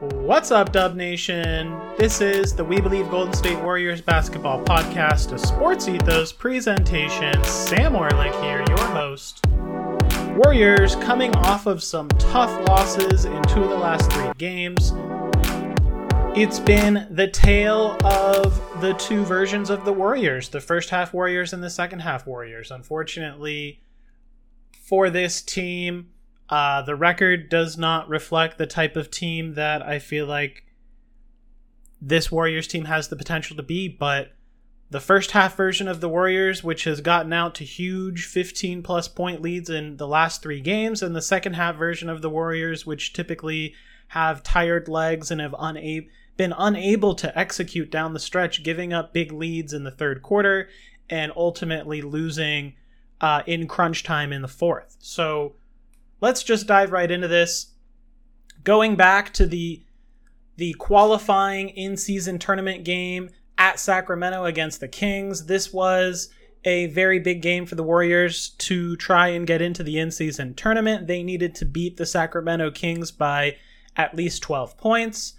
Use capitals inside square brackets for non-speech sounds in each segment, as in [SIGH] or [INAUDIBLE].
What's up, Dub Nation? This is the We Believe Golden State Warriors basketball podcast, a sports ethos presentation. Sam Orlik here, your host. Warriors coming off of some tough losses in two of the last three games. It's been the tale of the two versions of the Warriors the first half Warriors and the second half Warriors. Unfortunately, for this team, uh, the record does not reflect the type of team that I feel like this Warriors team has the potential to be, but the first half version of the Warriors, which has gotten out to huge 15 plus point leads in the last three games, and the second half version of the Warriors, which typically have tired legs and have been unable to execute down the stretch, giving up big leads in the third quarter and ultimately losing uh, in crunch time in the fourth. So let's just dive right into this. Going back to the the qualifying in-season tournament game at Sacramento against the Kings, this was a very big game for the Warriors to try and get into the in-season tournament. They needed to beat the Sacramento Kings by at least 12 points.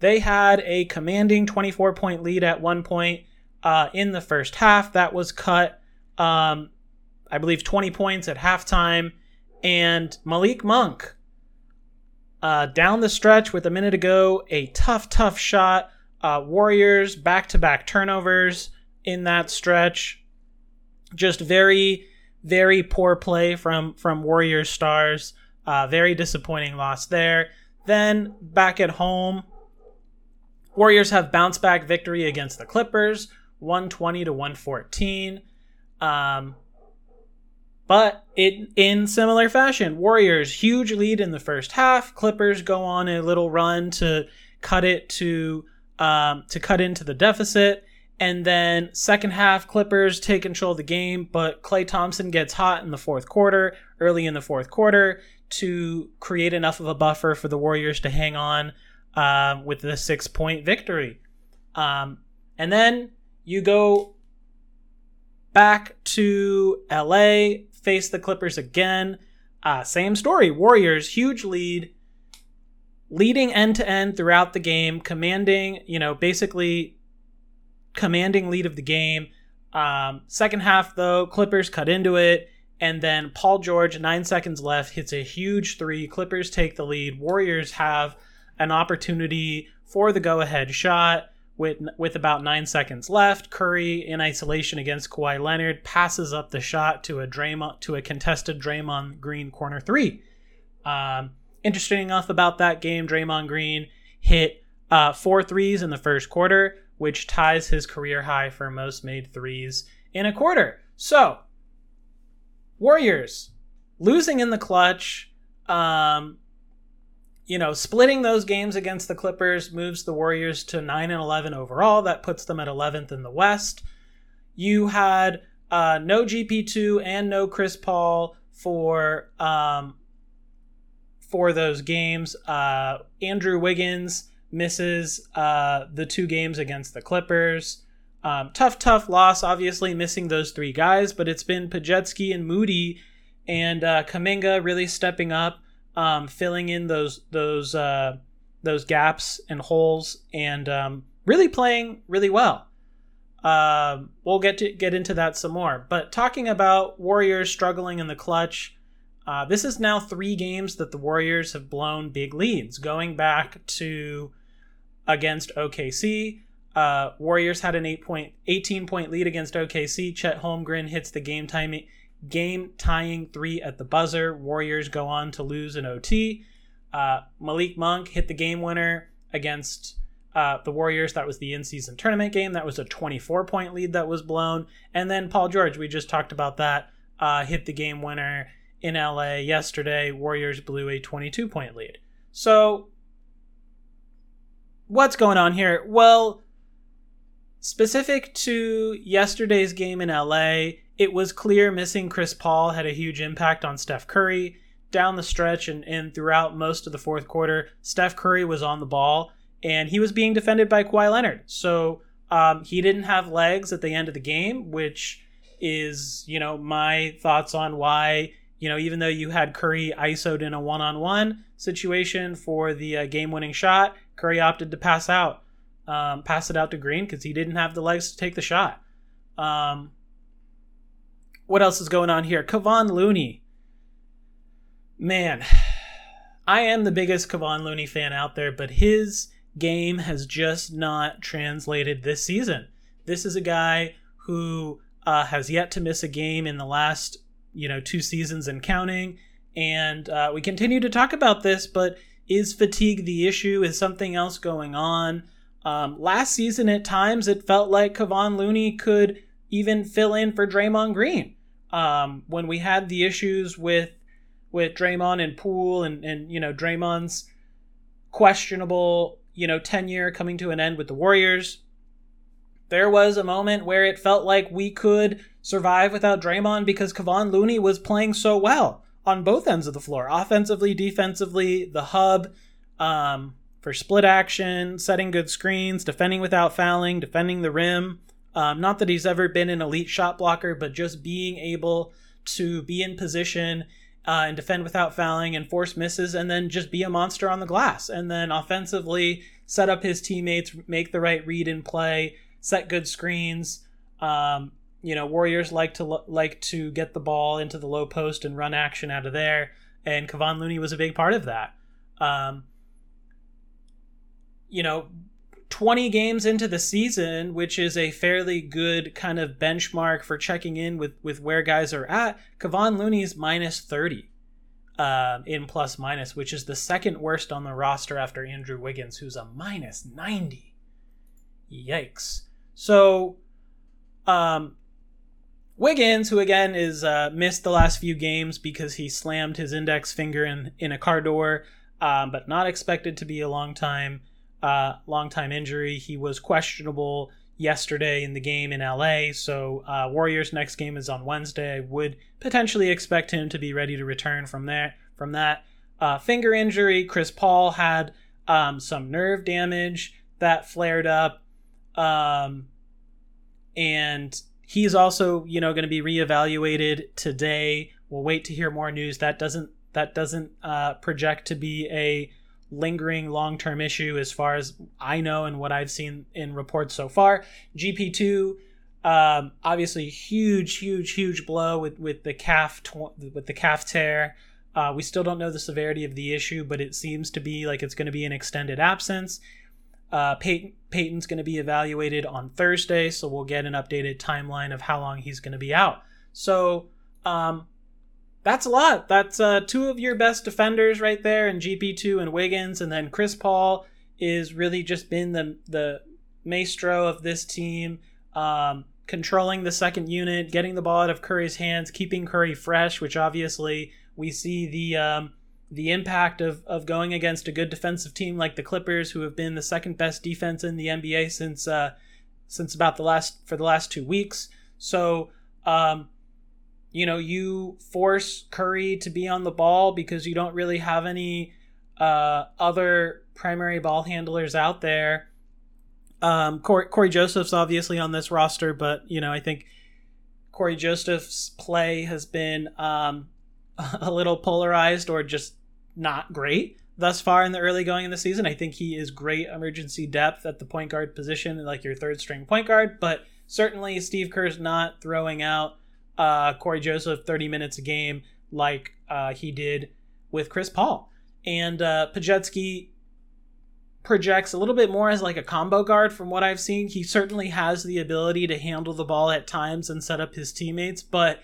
They had a commanding 24 point lead at one point uh, in the first half. That was cut, um, I believe, 20 points at halftime and Malik Monk uh, down the stretch with a minute to go, a tough, tough shot. Uh, Warriors back to back turnovers in that stretch. Just very, very poor play from from Warriors stars. Uh, very disappointing loss there. Then back at home, Warriors have bounce back victory against the Clippers, 120 to 114. Um, but it, in similar fashion, Warriors huge lead in the first half. Clippers go on a little run to cut it to um, to cut into the deficit, and then second half Clippers take control of the game. But Klay Thompson gets hot in the fourth quarter, early in the fourth quarter, to create enough of a buffer for the Warriors to hang on uh, with the six point victory. Um, and then you go back to LA face the Clippers again. Uh, same story. Warriors, huge lead, leading end to end throughout the game, commanding, you know, basically commanding lead of the game. Um, second half, though, Clippers cut into it. And then Paul George, nine seconds left, hits a huge three. Clippers take the lead. Warriors have an opportunity for the go ahead shot with with about nine seconds left. Curry in isolation against Kawhi Leonard passes up the shot to a Draymond to a contested Draymond Green corner three. Um, interesting enough about that game, Draymond Green hit uh, four threes in the first quarter, which ties his career high for most made threes in a quarter. So, Warriors losing in the clutch. Um, you know, splitting those games against the Clippers moves the Warriors to 9 and 11 overall. That puts them at 11th in the West. You had uh, no GP2 and no Chris Paul for um, for those games. Uh, Andrew Wiggins misses uh, the two games against the Clippers. Um, tough, tough loss, obviously missing those three guys, but it's been Podziemski and Moody and uh, Kuminga really stepping up um, filling in those those uh, those gaps and holes, and um, really playing really well. Uh, we'll get to get into that some more. But talking about Warriors struggling in the clutch, uh, this is now three games that the Warriors have blown big leads. Going back to against OKC, uh, Warriors had an eight point, 18 point lead against OKC. Chet Holmgren hits the game timing game tying three at the buzzer. Warriors go on to lose in OT. Uh, Malik Monk hit the game winner against uh, the Warriors. That was the in season tournament game. That was a 24 point lead that was blown. And then Paul George, we just talked about that, uh, hit the game winner in LA yesterday. Warriors blew a 22 point lead. So, what's going on here? Well, specific to yesterday's game in LA, it was clear missing Chris Paul had a huge impact on Steph Curry. Down the stretch and, and throughout most of the fourth quarter, Steph Curry was on the ball and he was being defended by Kawhi Leonard. So um, he didn't have legs at the end of the game, which is, you know, my thoughts on why you know, even though you had Curry ISO'd in a one on one situation for the uh, game winning shot, Curry opted to pass out, um, pass it out to Green because he didn't have the legs to take the shot. Um, what else is going on here? Kevon Looney. Man, [SIGHS] I am the biggest Kevon Looney fan out there, but his game has just not translated this season. This is a guy who uh, has yet to miss a game in the last you know two seasons and counting and uh, we continue to talk about this but is fatigue the issue is something else going on um, last season at times it felt like Kevon Looney could even fill in for Draymond Green um, when we had the issues with with Draymond and Poole and and you know Draymond's questionable you know tenure coming to an end with the Warriors there was a moment where it felt like we could survive without Draymond because Kevon Looney was playing so well on both ends of the floor, offensively, defensively, the hub um, for split action, setting good screens, defending without fouling, defending the rim. Um, not that he's ever been an elite shot blocker, but just being able to be in position uh, and defend without fouling and force misses, and then just be a monster on the glass. And then offensively, set up his teammates, make the right read and play, set good screens. Um, you know, Warriors like to like to get the ball into the low post and run action out of there, and Kevon Looney was a big part of that. Um, you know, 20 games into the season, which is a fairly good kind of benchmark for checking in with with where guys are at. Kevon Looney's minus 30 uh, in plus minus, which is the second worst on the roster after Andrew Wiggins, who's a minus 90. Yikes. So, um, Wiggins, who again is uh, missed the last few games because he slammed his index finger in in a car door, um, but not expected to be a long time uh, long time injury. He was questionable yesterday in the game in LA. So uh, Warriors' next game is on Wednesday. I would potentially expect him to be ready to return from there from that uh, finger injury. Chris Paul had um, some nerve damage that flared up. Um, and he's also, you know, going to be reevaluated today. We'll wait to hear more news. That doesn't that doesn't uh, project to be a lingering long-term issue as far as I know and what I've seen in reports so far. GP2 um, obviously huge huge huge blow with with the calf tw- with the calf tear. Uh, we still don't know the severity of the issue, but it seems to be like it's going to be an extended absence. Uh, Payton, Payton's going to be evaluated on Thursday, so we'll get an updated timeline of how long he's going to be out. So um, that's a lot. That's uh, two of your best defenders right there, and GP2 and Wiggins, and then Chris Paul is really just been the the maestro of this team, um, controlling the second unit, getting the ball out of Curry's hands, keeping Curry fresh, which obviously we see the um, the impact of, of going against a good defensive team like the Clippers, who have been the second best defense in the NBA since uh, since about the last for the last two weeks. So, um, you know, you force Curry to be on the ball because you don't really have any uh, other primary ball handlers out there. Um, Corey, Cory Joseph's obviously on this roster, but you know, I think Corey Joseph's play has been um, [LAUGHS] a little polarized or just not great thus far in the early going in the season. I think he is great emergency depth at the point guard position, like your third string point guard. But certainly, Steve Kerr's not throwing out uh, Cory Joseph 30 minutes a game like uh, he did with Chris Paul. And uh, Podziemski projects a little bit more as like a combo guard from what I've seen. He certainly has the ability to handle the ball at times and set up his teammates, but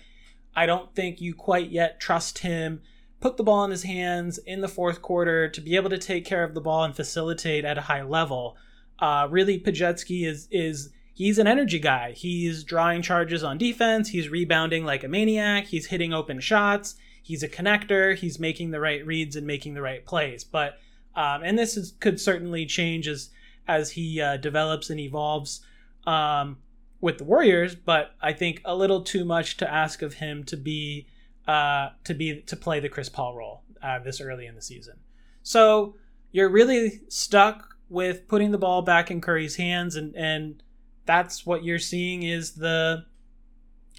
I don't think you quite yet trust him put the ball in his hands in the fourth quarter to be able to take care of the ball and facilitate at a high level. Uh, really, Podziemski is is he's an energy guy. He's drawing charges on defense. He's rebounding like a maniac. He's hitting open shots. He's a connector. He's making the right reads and making the right plays. But um, and this is, could certainly change as as he uh, develops and evolves um, with the Warriors. But I think a little too much to ask of him to be uh, to be to play the Chris Paul role uh, this early in the season. So you're really stuck with putting the ball back in Curry's hands, and and that's what you're seeing is the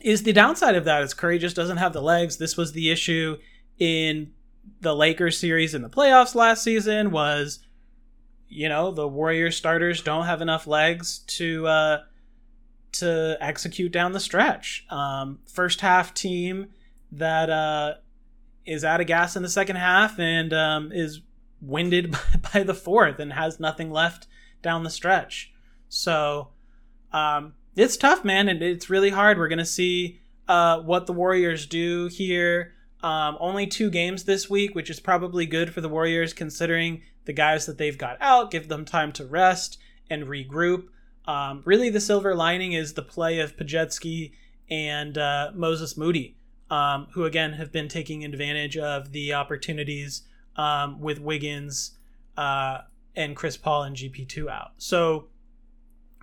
is the downside of that is Curry just doesn't have the legs. This was the issue in the Lakers series in the playoffs last season was you know, the Warriors starters don't have enough legs to uh to execute down the stretch. Um first half team that uh is out of gas in the second half and um is winded [LAUGHS] by the fourth and has nothing left down the stretch. So um it's tough, man, and it's really hard. We're gonna see uh, what the Warriors do here. Um, only two games this week, which is probably good for the Warriors considering the guys that they've got out, give them time to rest and regroup. Um, really, the silver lining is the play of Podziemski and uh, Moses Moody, um, who again have been taking advantage of the opportunities um, with Wiggins uh, and Chris Paul and GP2 out. So,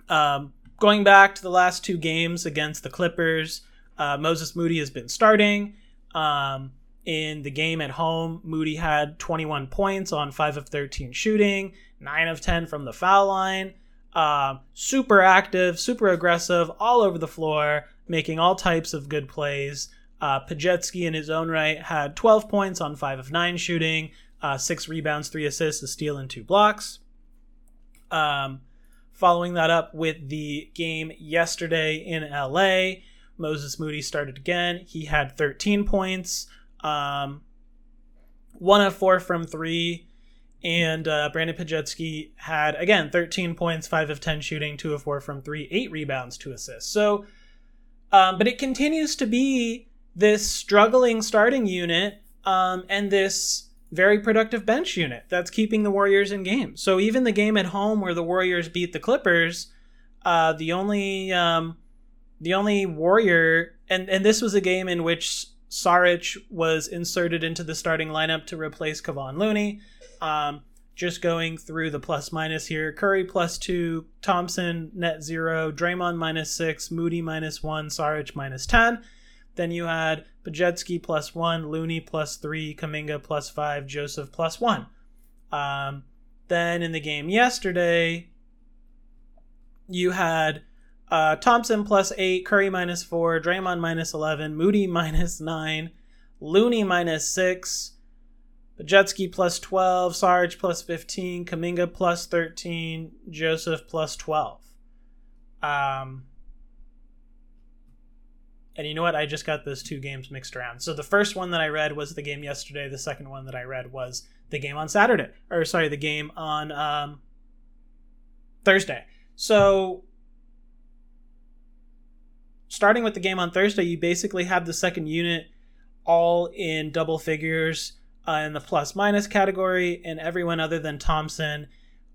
um, going back to the last two games against the Clippers, uh, Moses Moody has been starting. Um, in the game at home, Moody had 21 points on 5 of 13 shooting, 9 of 10 from the foul line. Uh, super active, super aggressive, all over the floor, making all types of good plays. Uh, in his own right, had 12 points on 5 of 9 shooting, uh, 6 rebounds, 3 assists, a steal, and 2 blocks. Um, following that up with the game yesterday in LA, Moses Moody started again. He had 13 points, um, one of four from three, and uh, Brandon Podziemski had again 13 points, five of 10 shooting, two of four from three, eight rebounds, two assists. So, um, but it continues to be this struggling starting unit um, and this very productive bench unit that's keeping the Warriors in games. So even the game at home where the Warriors beat the Clippers, uh, the only um, the only warrior and and this was a game in which Saric was inserted into the starting lineup to replace Kevon Looney. Um, just going through the plus minus here: Curry plus two, Thompson net zero, Draymond minus six, Moody minus one, Saric minus ten. Then you had Podziemski plus one, Looney plus three, Kuminga plus five, Joseph plus one. Um, then in the game yesterday, you had uh, Thompson plus eight, Curry minus four, Draymond minus eleven, Moody [LAUGHS] minus nine, Looney minus six, Podziemski plus twelve, Sarge plus fifteen, Kuminga plus thirteen, Joseph plus twelve. Um, and you know what? I just got those two games mixed around. So the first one that I read was the game yesterday. The second one that I read was the game on Saturday, or sorry, the game on um, Thursday. So starting with the game on Thursday, you basically have the second unit all in double figures uh, in the plus minus category, and everyone other than Thompson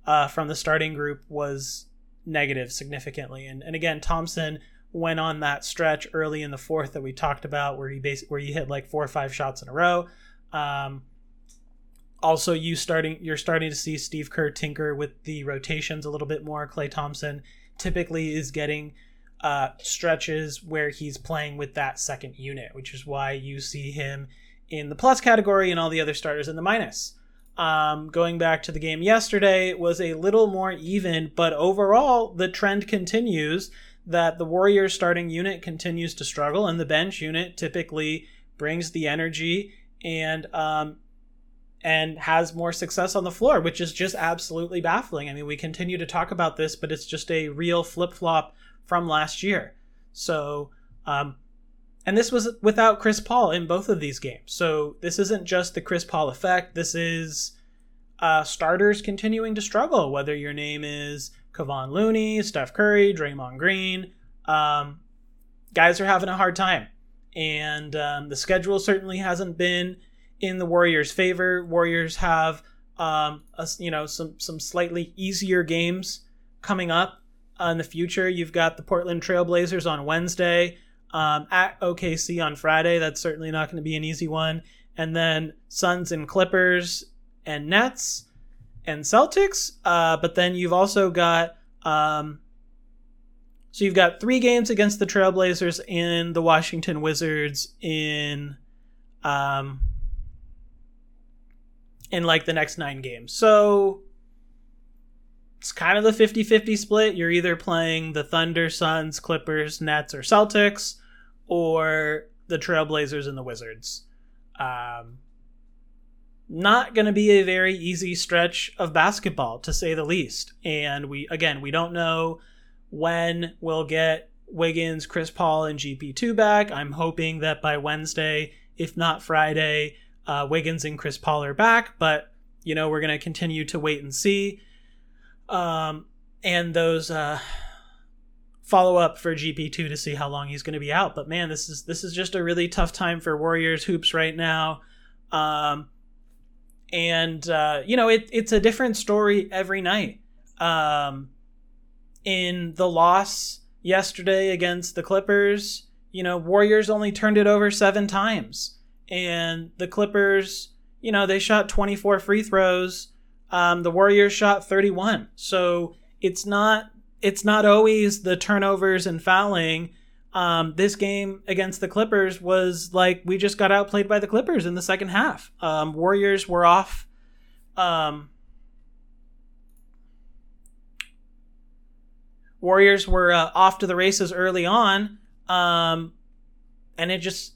uh, from the starting group was negative significantly. And, and again, Thompson went on that stretch early in the fourth that we talked about, where he bas- where he hit like four or five shots in a row. Um, also, you starting you're starting to see Steve Kerr tinker with the rotations a little bit more. Klay Thompson typically is getting uh, stretches where he's playing with that second unit, which is why you see him in the plus category and all the other starters in the minus. Um, going back to the game yesterday, was a little more even, but overall, the trend continues that the Warriors starting unit continues to struggle, and the bench unit typically brings the energy and um, and has more success on the floor, which is just absolutely baffling. I mean, we continue to talk about this, but it's just a real flip flop from last year. So, um, and this was without Chris Paul in both of these games. So this isn't just the Chris Paul effect. This is uh, starters continuing to struggle, whether your name is Kevon Looney, Steph Curry, Draymond Green. Um, guys are having a hard time. And um, the schedule certainly hasn't been in the Warriors' favor. Warriors have um, a, you know some some slightly easier games coming up uh, in the future. You've got the Portland Trailblazers on Wednesday, um, at OKC on Friday. That's certainly not going to be an easy one. And then Suns and Clippers and Nets and Celtics. Uh, but then you've also got um, so you've got three games against the Trailblazers and the Washington Wizards in um, in like the next nine games. So it's kind of the 50 50 split. You're either playing the Thunder, Suns, Clippers, Nets, or Celtics, or the Trailblazers and the Wizards. Um, not going to be a very easy stretch of basketball, to say the least. And we, again, we don't know when we'll get Wiggins, Chris Paul, and GP2 back. I'm hoping that by Wednesday, if not Friday, uh, Wiggins and Chris Paul are back. But, you know, we're going to continue to wait and see. Um, and those uh, follow up for GP2 to see how long he's going to be out. But man, this is this is just a really tough time for Warriors hoops right now. Um, and uh, you know, it, it's a different story every night. Um, in the loss yesterday against the Clippers, you know, Warriors only turned it over seven times, and the Clippers, you know, they shot 24 free throws. Um, the Warriors shot 31. So it's not it's not always the turnovers and fouling. Um, this game against the Clippers was like we just got outplayed by the Clippers in the second half. Um, Warriors were off. Um, Warriors were uh, off to the races early on, um, and it just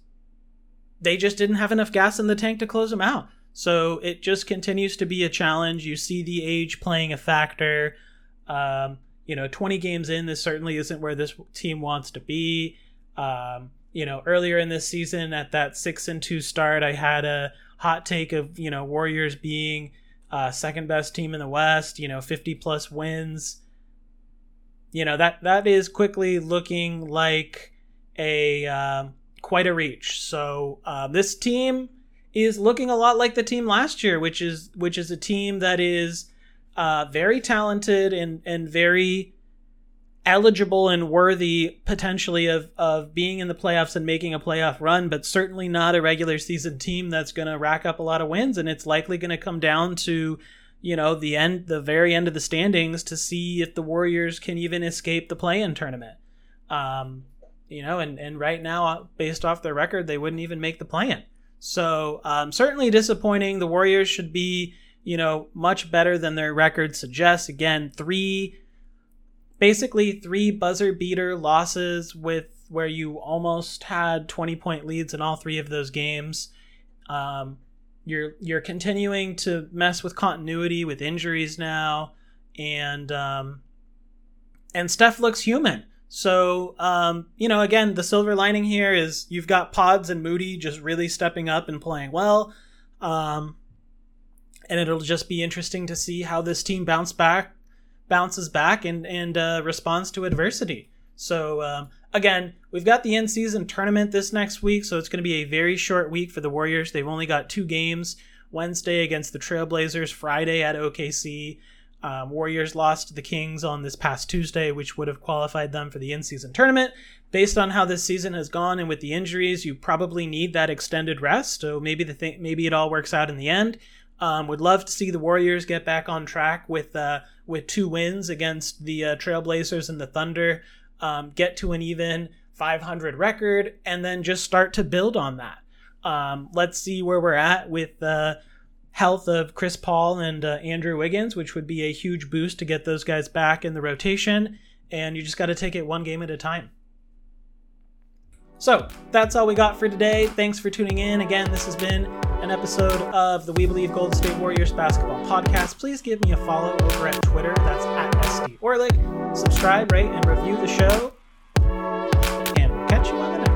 they just didn't have enough gas in the tank to close them out. So it just continues to be a challenge. You see the age playing a factor. Um, you know, 20 games in, this certainly isn't where this team wants to be. Um, you know, earlier in this season at that six and two start, I had a hot take of, you know, Warriors being uh, second best team in the West, you know, 50 plus wins. You know, that, that is quickly looking like a, uh, quite a reach. So, uh, this team is looking a lot like the team last year, which is, which is a team that is, uh, very talented and and very eligible and worthy potentially of of being in the playoffs and making a playoff run, but certainly not a regular season team that's going to rack up a lot of wins. And it's likely going to come down to you know the end, the very end of the standings to see if the Warriors can even escape the play-in tournament. Um, you know, and and right now, based off their record, they wouldn't even make the play-in. So um, certainly disappointing. The Warriors should be you know, much better than their record suggests. Again, three, basically three buzzer beater losses with where you almost had 20 point leads in all three of those games. Um, you're you're continuing to mess with continuity with injuries now, and um, and Steph looks human. So um, you know, again, the silver lining here is you've got Pods and Moody just really stepping up and playing well. Um, and it'll just be interesting to see how this team bounce back, bounces back, and and uh, responds to adversity. So um, again, we've got the in season tournament this next week, so it's going to be a very short week for the Warriors. They've only got two games: Wednesday against the Trailblazers, Friday at OKC. Um, Warriors lost to the Kings on this past Tuesday, which would have qualified them for the in season tournament. Based on how this season has gone and with the injuries, you probably need that extended rest. So maybe the th- maybe it all works out in the end. Um, would love to see the Warriors get back on track with uh, with two wins against the uh, Trailblazers and the Thunder, um, get to an even 500 record, and then just start to build on that. Um, let's see where we're at with the health of Chris Paul and uh, Andrew Wiggins, which would be a huge boost to get those guys back in the rotation. And you just got to take it one game at a time. So that's all we got for today. Thanks for tuning in. Again, this has been an episode of the We Believe Golden State Warriors basketball podcast. Please give me a follow over at Twitter. That's at SD Orlik. Subscribe, rate, and review the show. And catch you on the next.